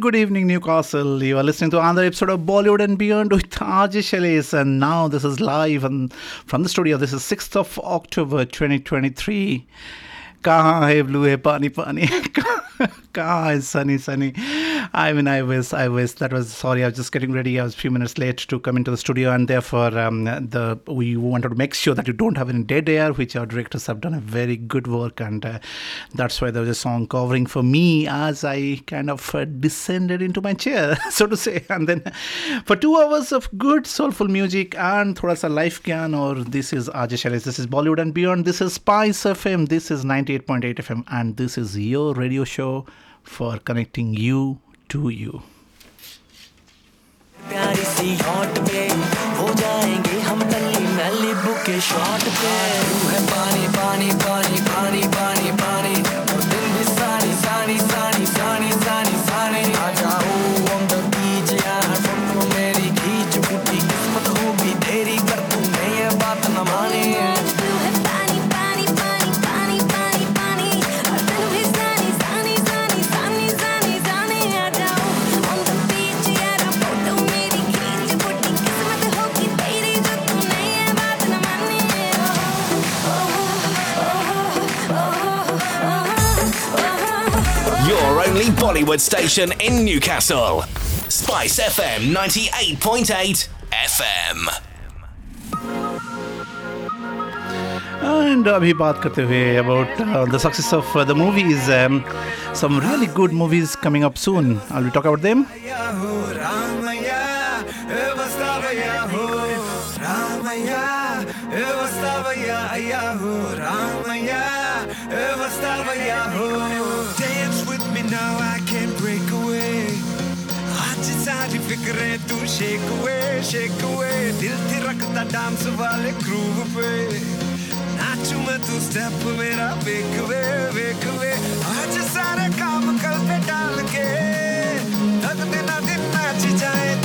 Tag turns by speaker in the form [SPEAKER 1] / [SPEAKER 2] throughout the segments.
[SPEAKER 1] Good evening, Newcastle. You are listening to another episode of Bollywood and Beyond with RJ Sailesh, and now this is live and from the studio. This is 6th of October 2023. कहाँ है blue है पानी पानी कहाँ है Sunny Sunny I mean I was I was that was sorry I was just getting ready. I was a few minutes late to come into the studio and therefore um, the we wanted to make sure that you don't have any dead air which our directors have done a very good work and uh, that's why there was a song covering for me as I kind of uh, descended into my chair so to say. And then for two hours of good soulful music and thoda sa life gyan or this is RJ Sailesh this is Bollywood and Beyond this is Spice FM this is 98.8 FM and this is your radio show for connecting you to you
[SPEAKER 2] प्यारी सी hot पे हो जाएँगे हम नली नली bouquet shot पे। तू है पानी पानी पानी पानी पानी।
[SPEAKER 3] Bollywood station in Newcastle. Spice FM 98.8 FM.
[SPEAKER 1] And I'm here about uh, the success of uh, the movies. Um, some really good movies coming up soon. I'll talk about them.
[SPEAKER 4] फिक्रें तू shake away, shake away. दिल थिरकता dance वाले groove पे नाचू मैं तू step मेरा वेक वे वेक वे आज सारे काम कल पे डाल के तक दिन दिन नाच जाए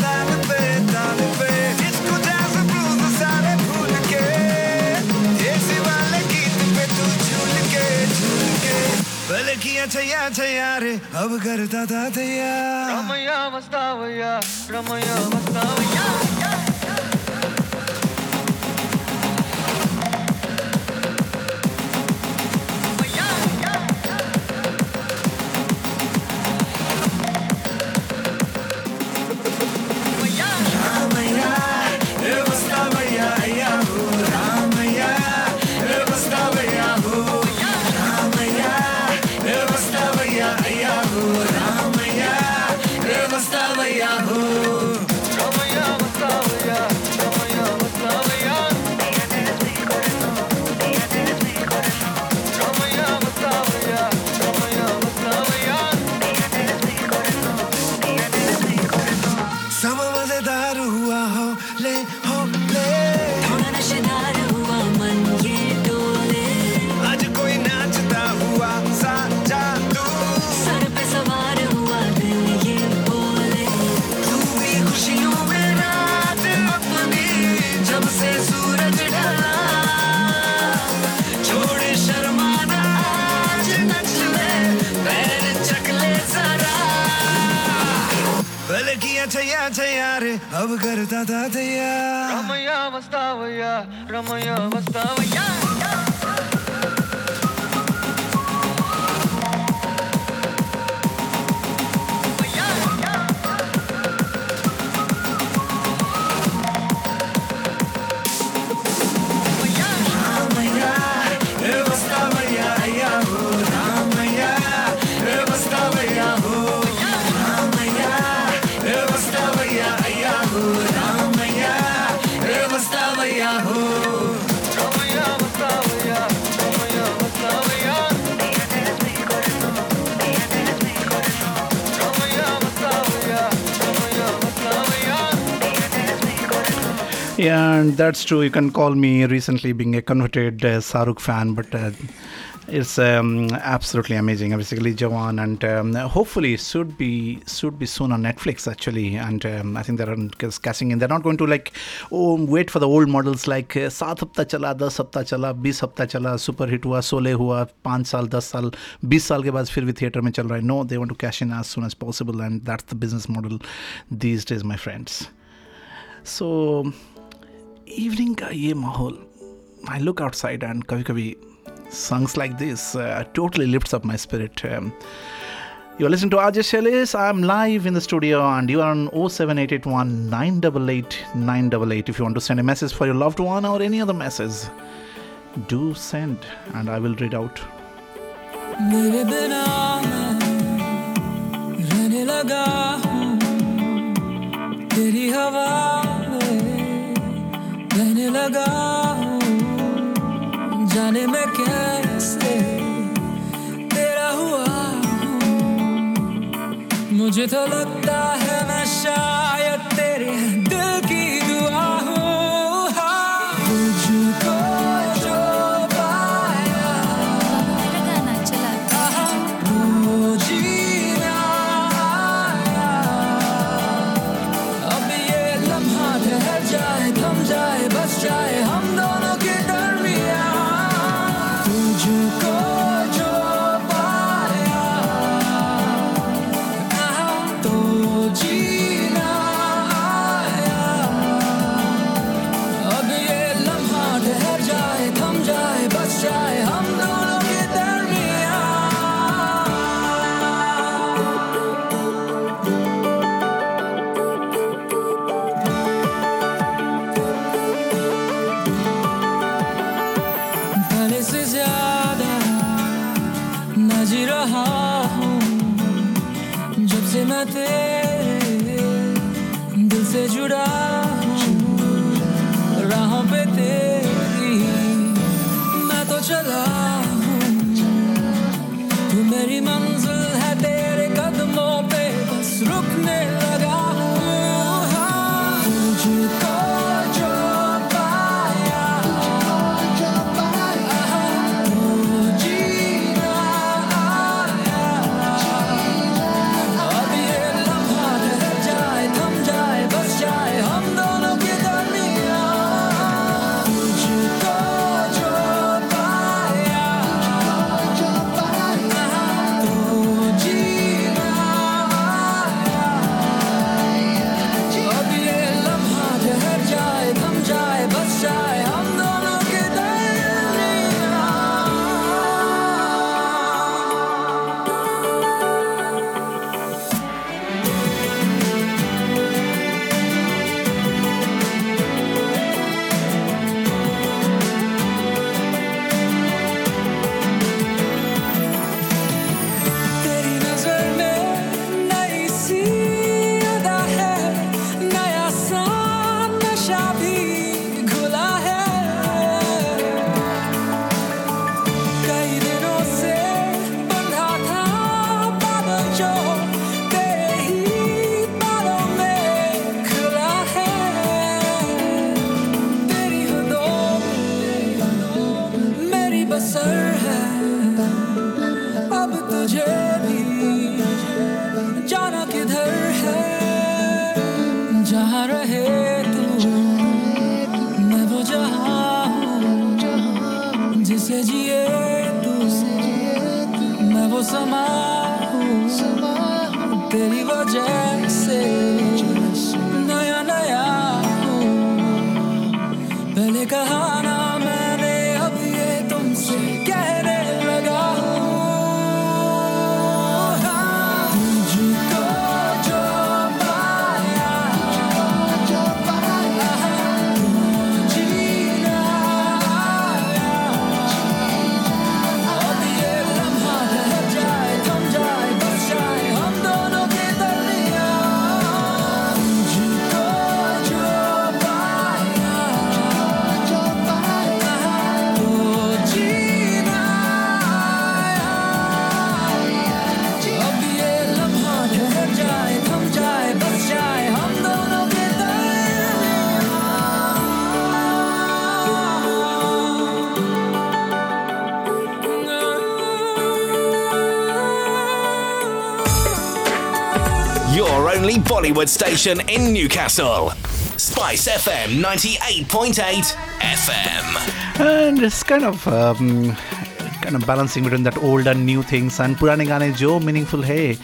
[SPEAKER 4] छैया छैया रे अब करता था
[SPEAKER 2] Ramaiah मस्तावैया Ramaiah मस्तावैया। Ramaiah मस्तावैया
[SPEAKER 1] that's true. You can call me recently being a converted uh, Shah Rukh fan, but uh, it's um, absolutely amazing. Basically, Jawan, and um, hopefully should be should be soon on Netflix actually. And um, I think they're discussing, in. They're not going to like oh wait for the old models like सात हफ्ता चला दस हफ्ता चला बीस हफ्ता चला super hit हुआ सोले हुआ पाँच साल दस साल बीस साल के बाद फिर भी थिएटर में चल रहा है no they want to cash in as soon as possible and that's the business model these days my friends evening का ये माहौल आई लुक आउटसाइड एंड कभी कभी songs like this uh, totally lifts up my spirit. Um, you're listening to RJ Sailesh. I'm live in the studio and you are on 07881 988 988. If you want to send a message for your loved one or any other message, do send and I will read out.
[SPEAKER 5] रहने लगा जाने मैं कैसे तेरा हुआ मुझे तो लगता है मैं शायद दिल से जुड़ा राहों पे तेरी मैं तो चला हूँ। तू मेरी मंजिल तुझे भी जाना किधर है, जहाँ रहे तू। मैं वो जहाँ हूँ जिसे जिए तू। मैं वो समा हूँ तेरी वजह से। नया नया हूँ, पहले कहा
[SPEAKER 3] Station in Newcastle. Spice FM 98.8 FM.
[SPEAKER 1] And it's kind of. Um, kind of balancing between that old and new things and purane gaane jo meaningful hey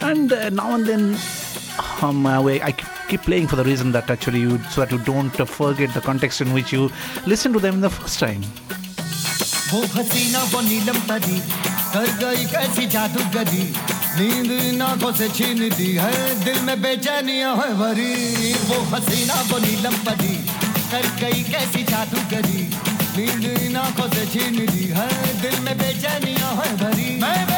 [SPEAKER 1] and uh, now and then um, I keep playing for the reason that actually you so that you don't uh, forget the context in which you listen to them the first time
[SPEAKER 6] नींद इन आँखों से छीनती है, दिल में बेचैनिया है भरी। वो हसीना को नीलम पड़ी कर गई कैसी जादू करी नींद इन आँखों से छीनती है, दिल में बेचैनिया है भरी। मैं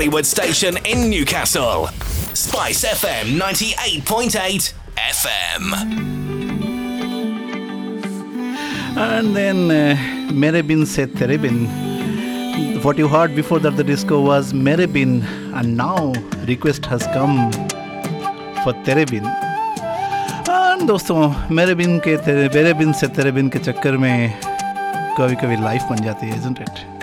[SPEAKER 3] Bollywood station in Newcastle. Spice FM 98.8 FM.
[SPEAKER 1] And then uh, Merebin said Terebin. What you heard before that the disco was Merebin, and now request has come for Terebin. And दोस्तों मेरेबिन के तेरे मेरेबिन से तेरेबिन के चक्कर में कभी कभी लाइफ बन जाती है
[SPEAKER 7] इजंट इट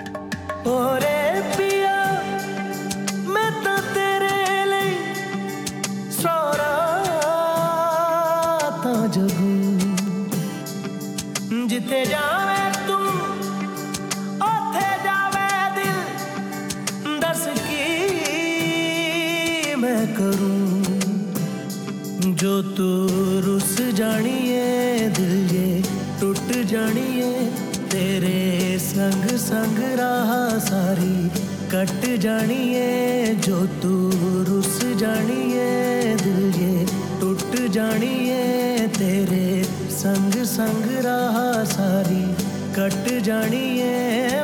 [SPEAKER 7] संग रहा सारी। कट जानिए, जो तू रुस जानिए, दिल ये टूट जानिए। तेरे संग संग रहा सारी। कट जानिए मैं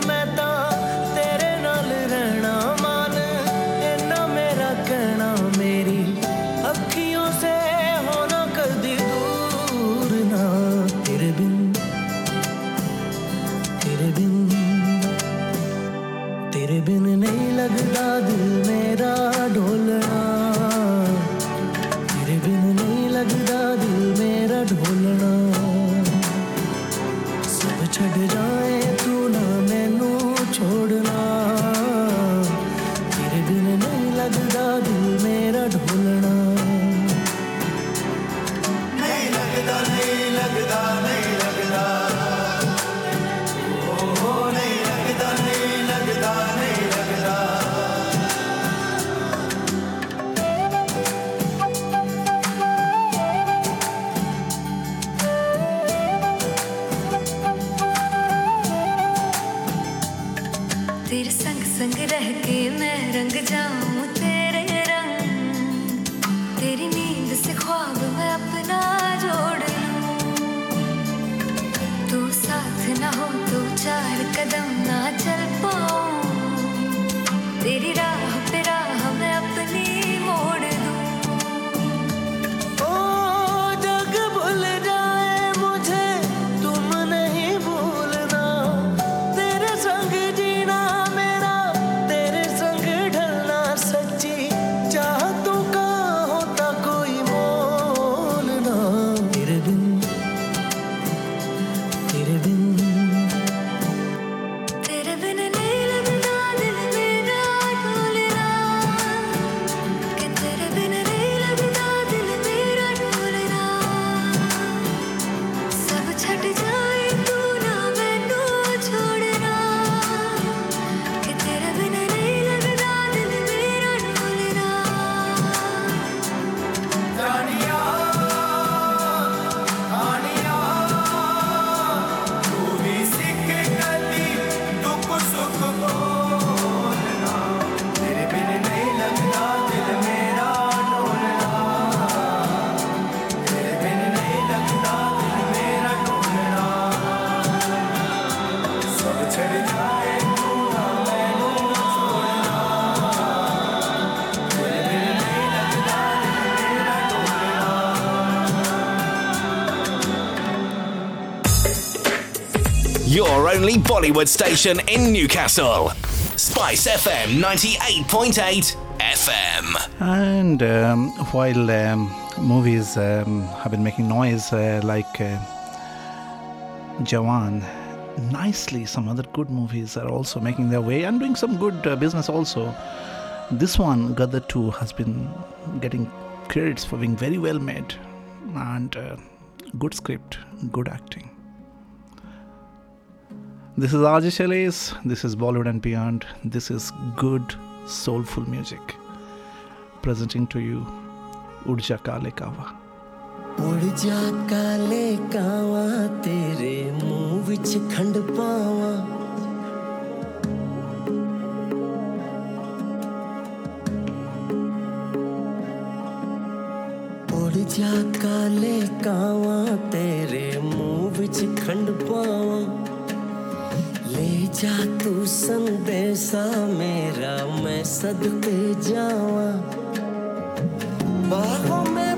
[SPEAKER 3] only Bollywood station in Newcastle. Spice FM 98.8 FM.
[SPEAKER 1] And um, while um, movies um, have been making noise uh, like uh, Jawan, nicely some other good movies are also making their way and doing some good uh, business also. This one, Gadar 2, has been getting credits for being very well made and uh, good script, good acting. This is RJ Shailesh, this is Bollywood and Beyond, this is good, soulful music. Presenting to you Urja Kale Kawa.
[SPEAKER 7] ਉੜ ਜਾ ਕਾਲੇ ਕਾਵਾਂ ਤੇਰੇ ਮੂੰਹ ਵਿੱਚ ਖੰਡ ਪਾਵਾਂ ਉੜ ਜਾ ਕਾਲੇ ਕਾਵਾਂ ਤੇਰੇ ਮੂੰਹ ਵਿੱਚ ਖੰਡ ਪਾਵਾਂ जा तू संदेशा मेरा मैं सदके जावा। बाहों में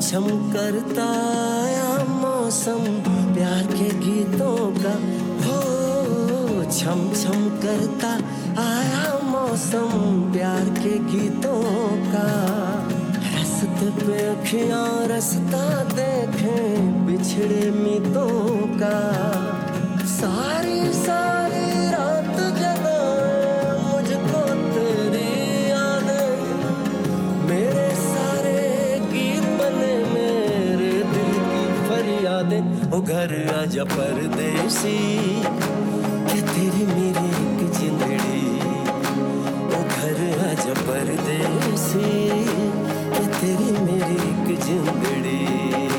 [SPEAKER 7] छम करता आया मौसम, प्यार के गीतों का। हो, छम छम करता आया मौसम, प्यार के गीतों का। रस्ते पे अखियाँ, रास्ता देखें, बिछड़े मितों का। सारी सारी ओ घर आजा परदेसी कि तेरी मेरी एक जिंदड़ी? ओ घर आजा परदेसी कि तेरी मेरी एक जिंदड़ी?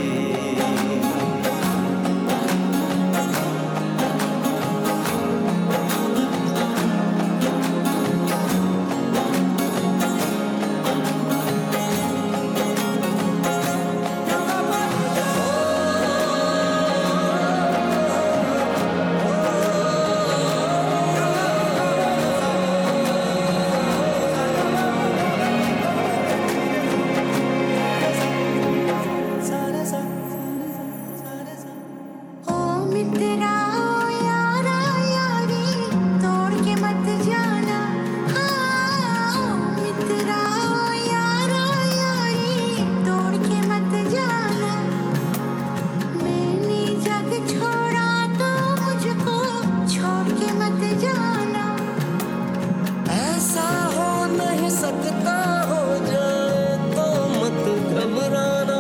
[SPEAKER 7] सकता हो जाए तो मत घबराना।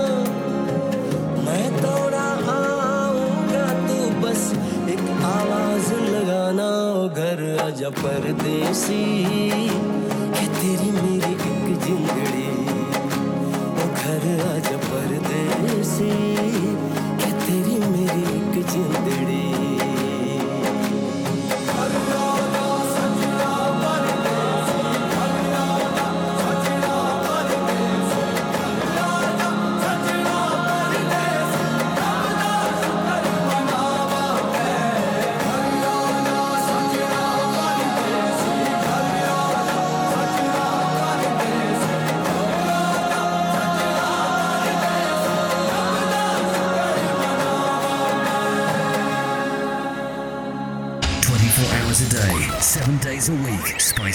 [SPEAKER 7] मैं थोड़ा आऊँगा तू बस एक आवाज़ लगाना? घर आजा परदेसी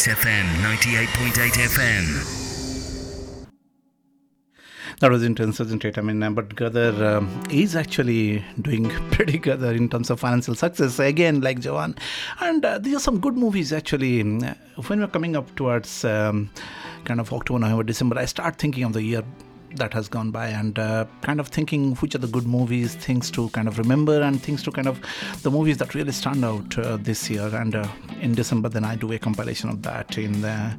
[SPEAKER 8] week. FM.
[SPEAKER 1] That was intense, wasn't it? I mean, but Gadar um, is actually doing pretty good in terms of financial success. Again, like Jawan. And uh, these are some good movies, actually. When we're coming up towards um, kind of October, November, December, I start thinking of the year that has gone by and uh, kind of thinking which are the good movies, things to kind of remember, and things to kind of the movies that really stand out uh, this year. And uh, in December, then I do a compilation of that in the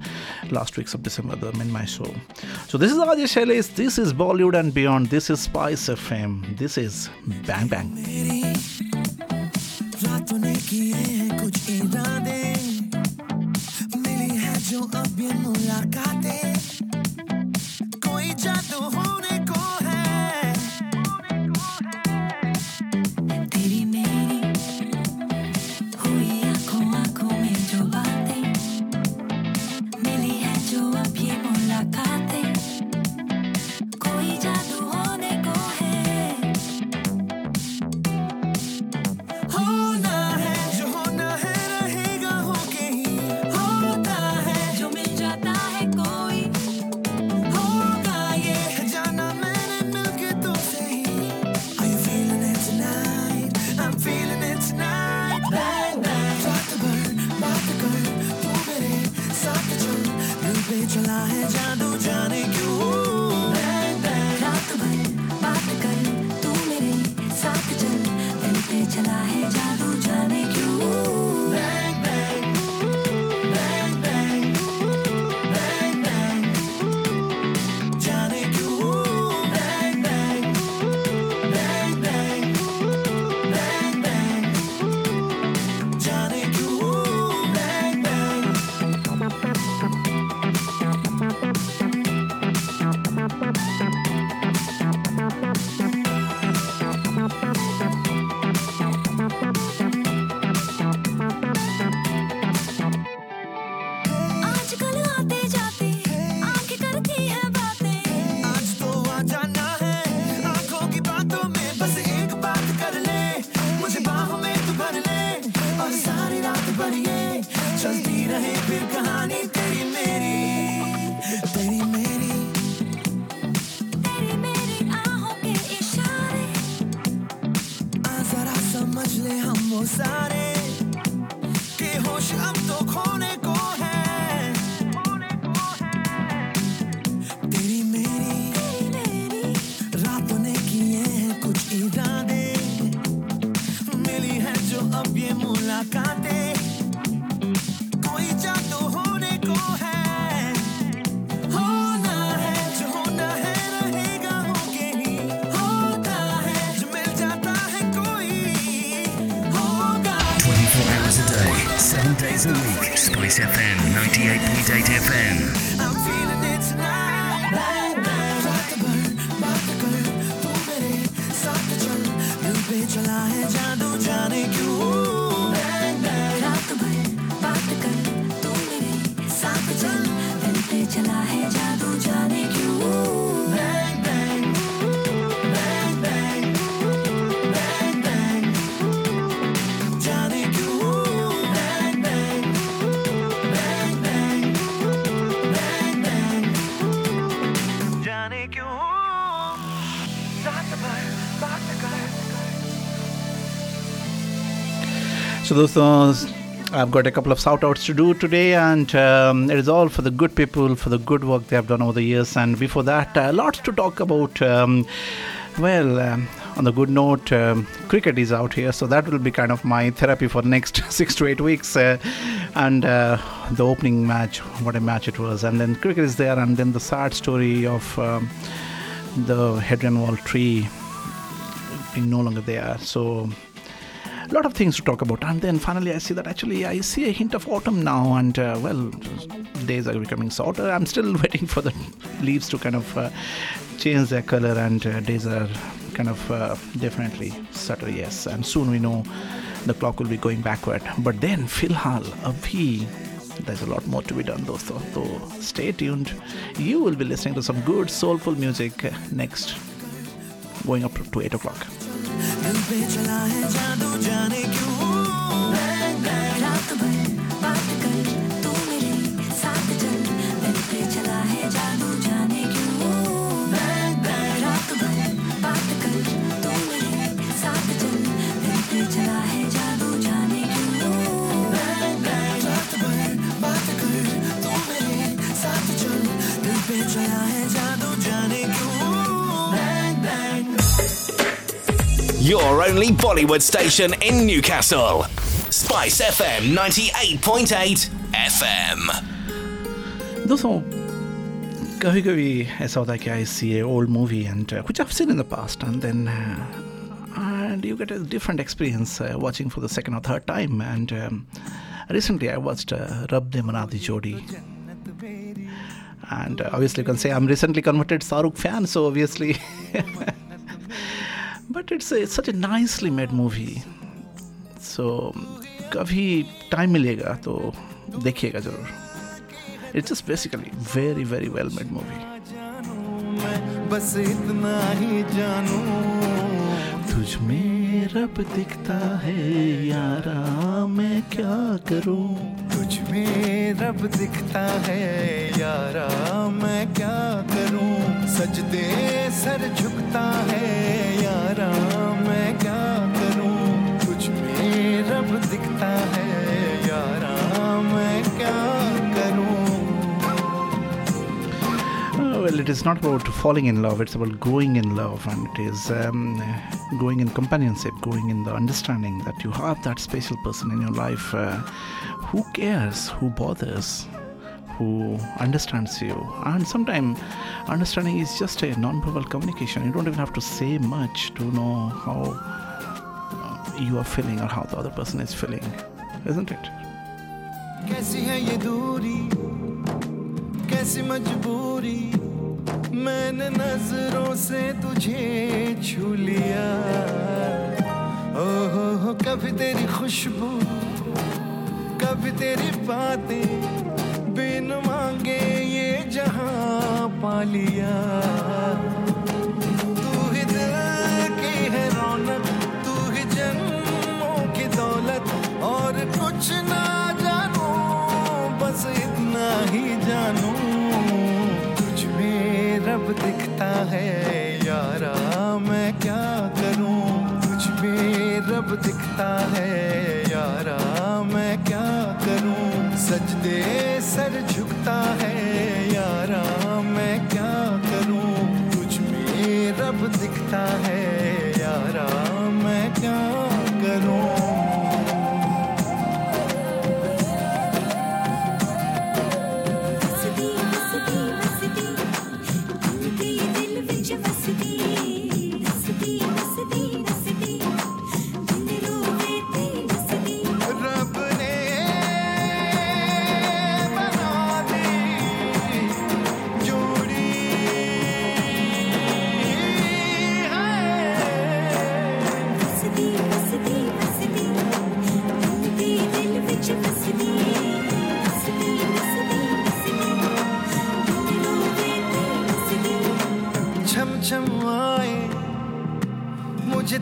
[SPEAKER 1] last weeks of December, the in my show. So this is RJ Sailesh, this is Bollywood and Beyond, this is Spice FM, this is Bang Bang. So, those I've got a couple of shout outs to do today, and um, it is all for the good people, for the good work they have done over the years. And before that, uh, lots to talk about. Um, well, um, on the good note, um, cricket is out here, so that will be kind of my therapy for the next six to eight weeks. Uh, and uh, the opening match, what a match it was. And then cricket is there, and then the sad story of um, the Hadrian Wall tree being no longer there. So lot of things to talk about. And then finally i see that actually i see a hint of autumn now. And uh, well days are becoming shorter. I'm still waiting for the leaves to kind of uh, change their color. And uh, days are kind of uh, definitely shorter yes. And soon we know the clock will be going backward. But then filhal abhi there's a lot more to be done dosto so stay tuned. You will be listening to some good soulful music next going up to 8 o'clock
[SPEAKER 6] दिल पे चला है जादू, जाने क्यों.
[SPEAKER 9] रात भर बात कर चल चला है जादू, जाने क्यों. रात भर बात कर चल चला है जादू, जाने क्यों.
[SPEAKER 6] रात भर बात कर चल चला है जादू
[SPEAKER 3] your only Bollywood station in Newcastle. Spice FM 98.8 FM.
[SPEAKER 1] दोस्तों कभी कभी ऐसा होता है कि I see a old movie and which I've seen in the past and then uh, and you get a different experience uh, watching for the second or third time and um, recently I watched uh, Rab De Manadi Jodi and uh, obviously you can say I'm recently converted Shah Rukh fan so obviously but it's such a nicely made movie so कभी time मिलेगा तो देखिएगा ज़रूर। It's just basically very very well made movie
[SPEAKER 6] बस इतना ही जानू।
[SPEAKER 1] तुझ में रब दिखता है यारा मैं क्या करूँ?
[SPEAKER 6] तुझ में रब दिखता है यारा मैं क्या सजदे सर झुकता है यारा मैं क्या करूं तुझ में रब दिखता है यारा मैं क्या करूं
[SPEAKER 1] Uh, well, it is not about falling in love, it's about going in love, and it is um, going in companionship, going in the understanding that you have that special person in your life uh, who cares, who bothers, who understands you. And sometimes understanding is just a non-verbal communication. You don't even have to say much to know how uh, you are feeling or how the other person is feeling, isn't it?
[SPEAKER 6] कैसी है ये दूरी कैसी मजबूरी मैंने नजरों से तुझे छू लिया ओ हो हो कभी तेरी खुशबू कभी तेरी बातें बिन मांगे ये जहाँ पा लिया। तू ही दिल की है रौनक, तू ही जन्मों की दौलत, और कुछ ना जानू, बस इतना ही जानू। तुझ में रब दिखता है, यारा मैं क्या करूँ? तुझ में रब दिखता है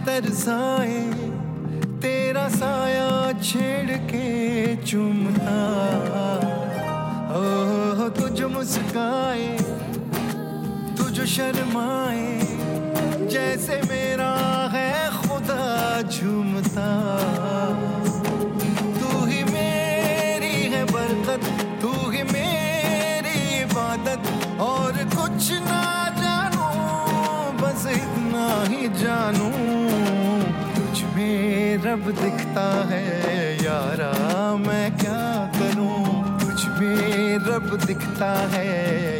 [SPEAKER 6] that design
[SPEAKER 1] रब दिखता है, यारा मैं क्या करूँ? तुझ में रब दिखता है,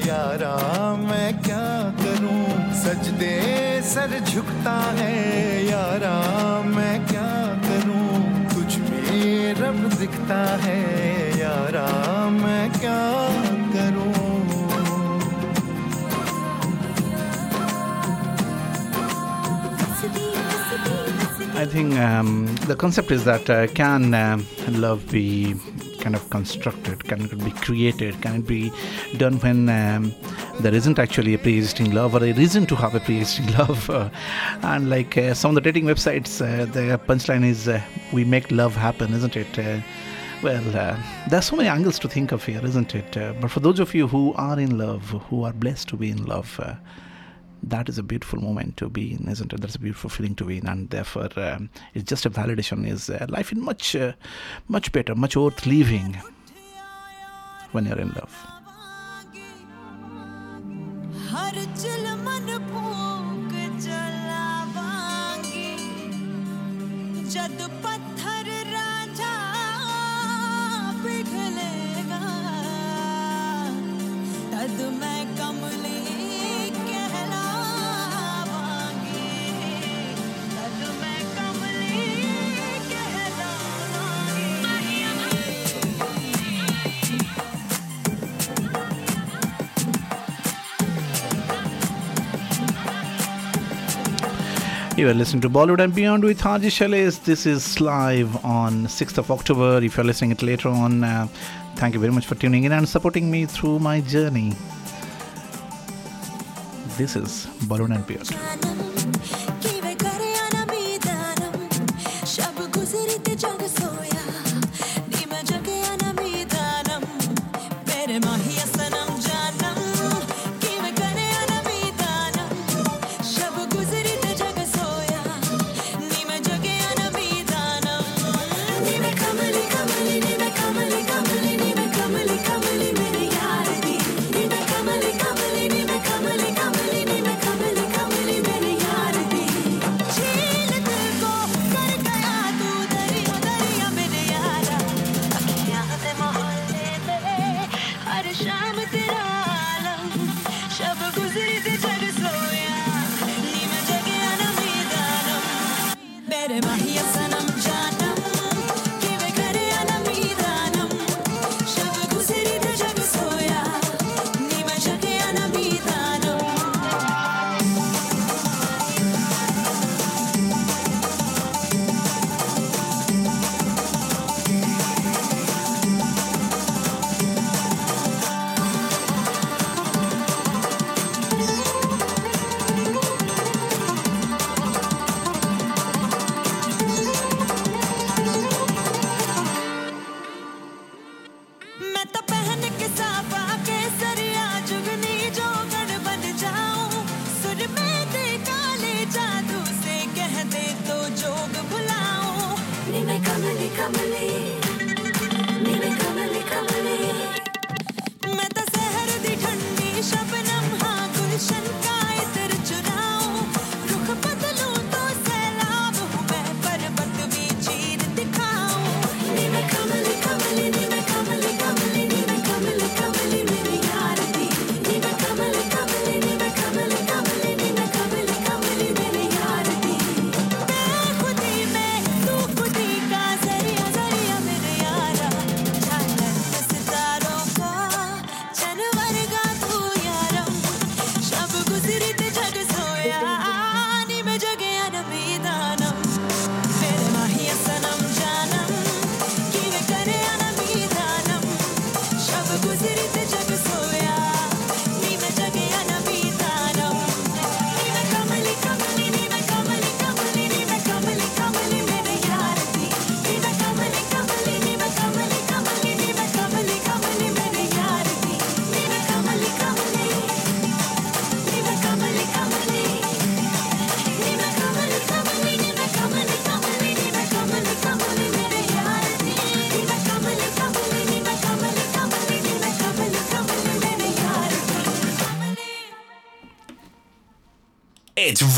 [SPEAKER 1] यारा मैं क्या करूँ? सजदे सर झुकता है, यारा मैं क्या करूँ? तुझ में रब दिखता है, यारा मैं क्या
[SPEAKER 9] I think um, the concept is that uh, can um, love be kind of constructed? Can it be created? Can it be done when um, there isn't actually a pre-existing love or a reason to have a pre-existing love? Uh, and like uh, some of the dating websites, uh, the punchline is uh, "We make love happen," isn't it? Uh, well, uh, there are so many angles to think of here, isn't it? Uh, but for those of you who are in love, who are blessed to be in love. Uh, that is a beautiful moment to be in, isn't it? That's a beautiful feeling to be in, and therefore um, it's just a validation. Is uh, life in much, uh, much better, much worth living when you're in love.
[SPEAKER 6] मैं कमली
[SPEAKER 9] You are listening to Bollywood and Beyond with RJ Sailesh. This is live on 6th of October. If you're listening it later on, uh, thank you very much for tuning in and supporting me through my journey. This is Bollywood and Beyond.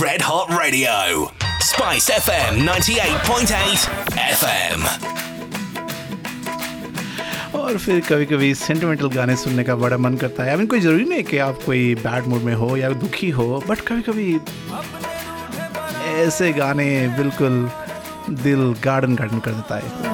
[SPEAKER 3] Red Hot Radio. Spice FM 98.8 FM.
[SPEAKER 5] और फिर कभी कभी sentimental गाने सुनने का बड़ा मन करता है आई मीन कोई ज़रूरी नहीं कि आप कोई बैड मूड में हो या दुखी हो बट कभी कभी ऐसे गाने बिल्कुल दिल गार्डन गार्डन कर देता है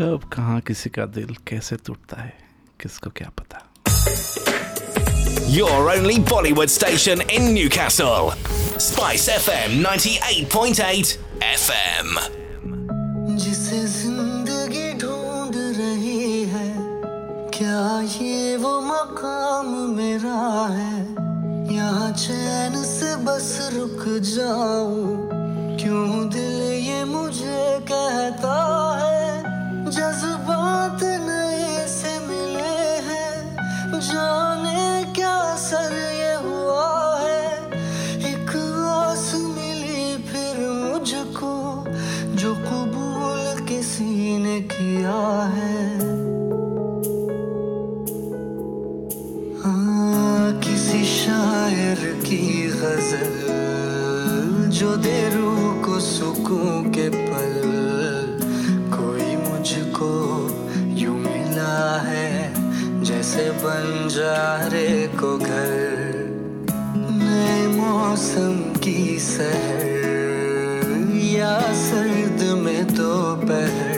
[SPEAKER 1] कब कहाँ किसी का दिल कैसे टूटता है किसको क्या पता
[SPEAKER 3] Your only Bollywood station in Newcastle. Spice FM 98.8 FM.
[SPEAKER 10] जिसे ज़िंदगी ढूंढ रही है क्या ये वो मकाम मेरा है यहाँ चैन से बस रुक जाऊँ क्यों दिल ये मुझे कहता है जज्बात नए से मिले हैं। जाने क्या असर ये हुआ है। एक आस मिली फिर मुझको जो कबूल किसी ने किया है। हाँ, किसी शायर की गज़ल जो दे रूह को सुकून के जैसे बंजारे को घर। नए मौसम की सहर। या सर्द में दोपहर।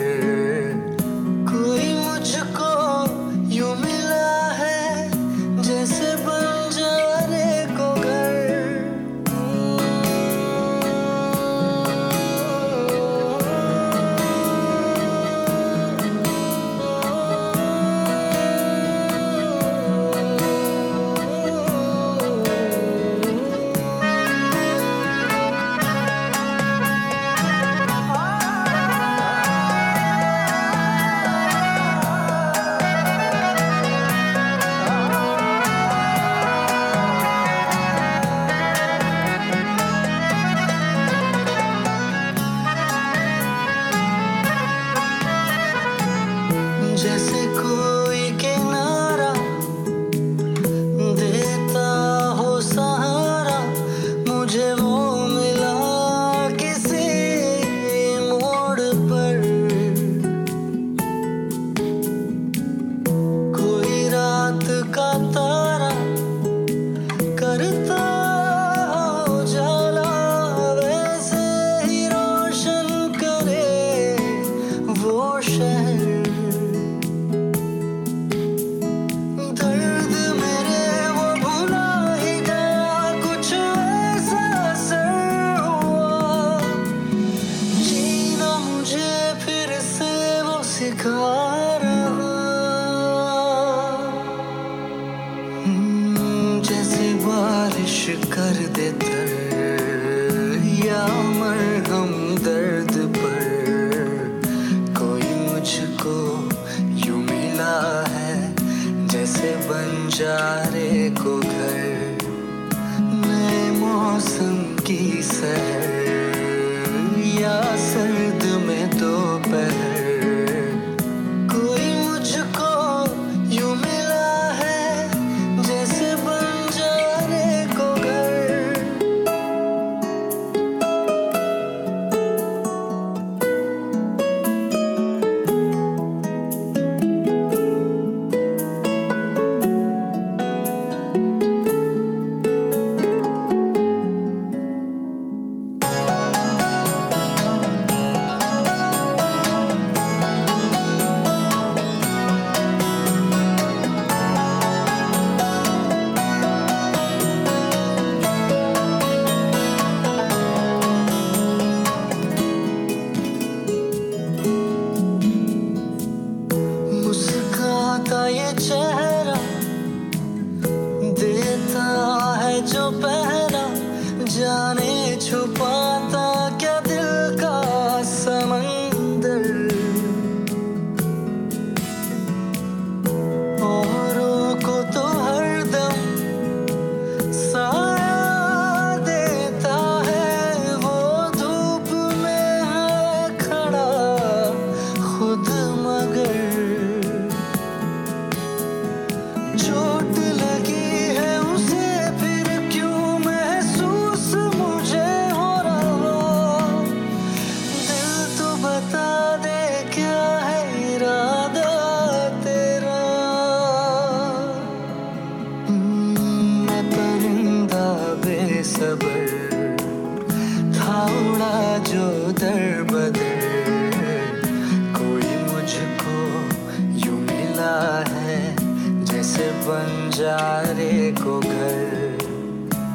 [SPEAKER 10] बंजारे को घर।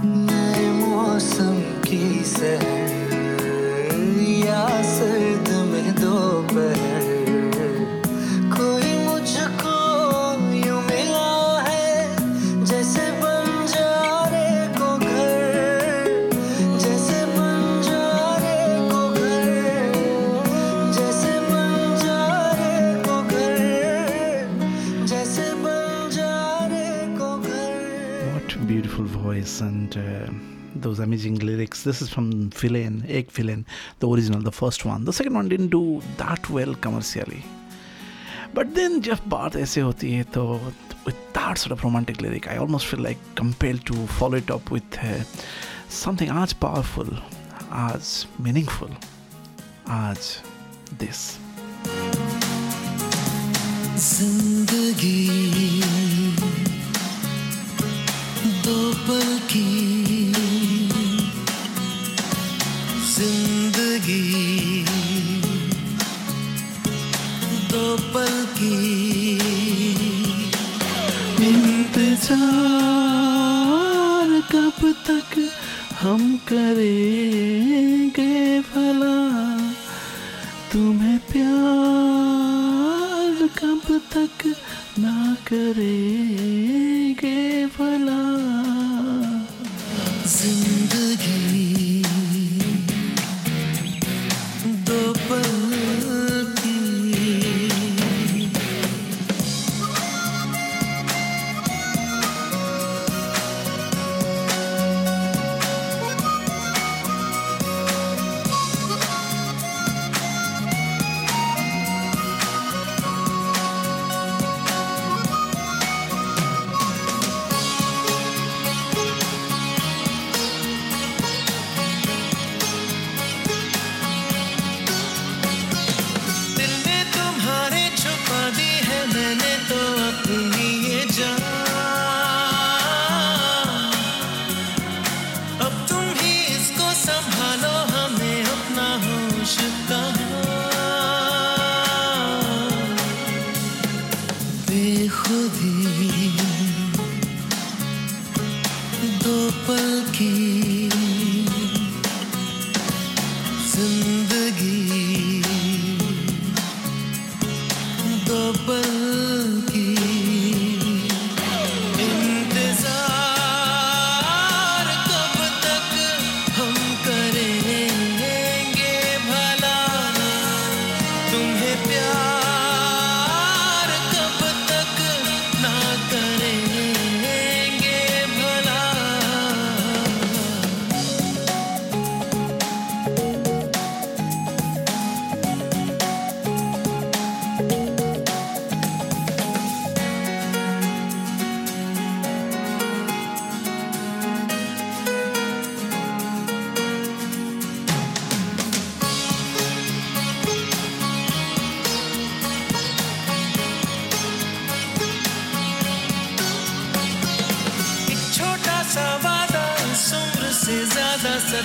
[SPEAKER 10] नए मौसम की सहर
[SPEAKER 1] those amazing lyrics. This is from Villain, Ek Villain, the original, the first one. The second one didn't do that well commercially. But then Jeff Barth, ऐसे होती है with that sort of romantic lyric, I almost feel like compelled to follow it up with uh, something as powerful, as meaningful as this.
[SPEAKER 6] जिंदगी दो पल की ज़िंदगी। दो पल की
[SPEAKER 1] इंतज़ार कब तक हम करेंगे भला? तुम्हें प्यार कब तक ना करेंगे भला?
[SPEAKER 6] ज़िंदगी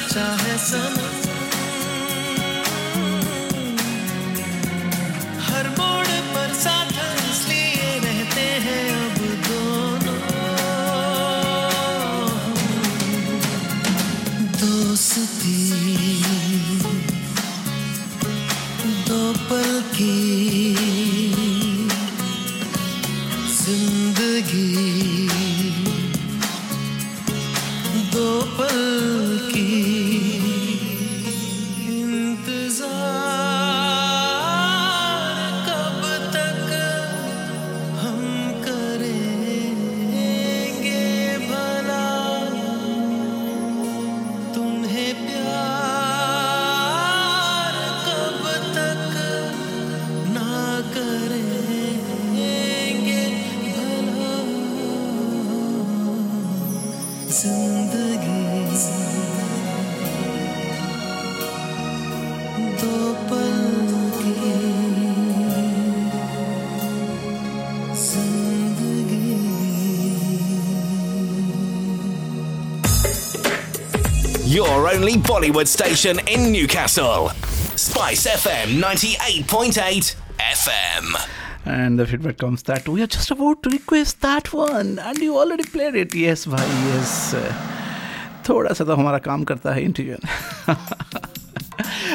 [SPEAKER 6] ज्यादा सच्चा
[SPEAKER 3] Bollywood station in Newcastle. Spice FM 98.8 FM.
[SPEAKER 1] And the feedback comes that we are just about to request that one, and you already played it. Yes, yes. थोड़ा सा तो हमारा काम करता है interior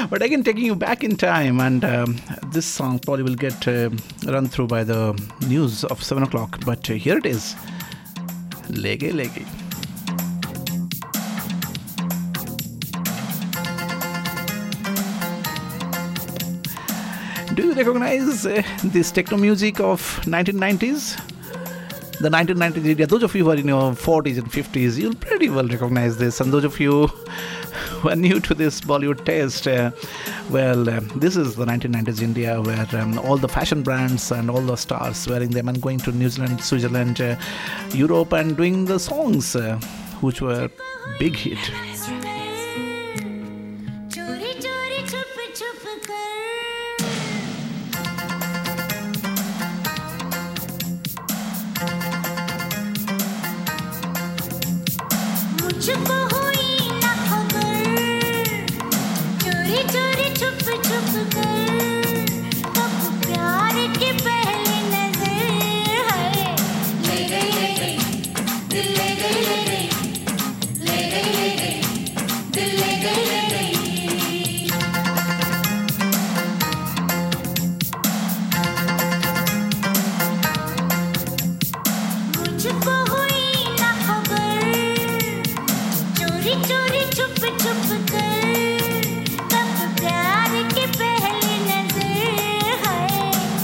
[SPEAKER 1] but again taking you back in time and um, this song probably will get uh, run through by the news of 7 o'clock but here it is Leggy, leggy. Recognize uh, this techno music of 1990s the 1990s India. Those of you who are in your 40s and 50s, you'll pretty well recognize this. And those of you who are new to this Bollywood taste, uh, well, um, this is the 1990s India where um, all the fashion brands and all the stars wearing them and going to New Zealand, Switzerland, uh, Europe, and doing the songs which were big hit.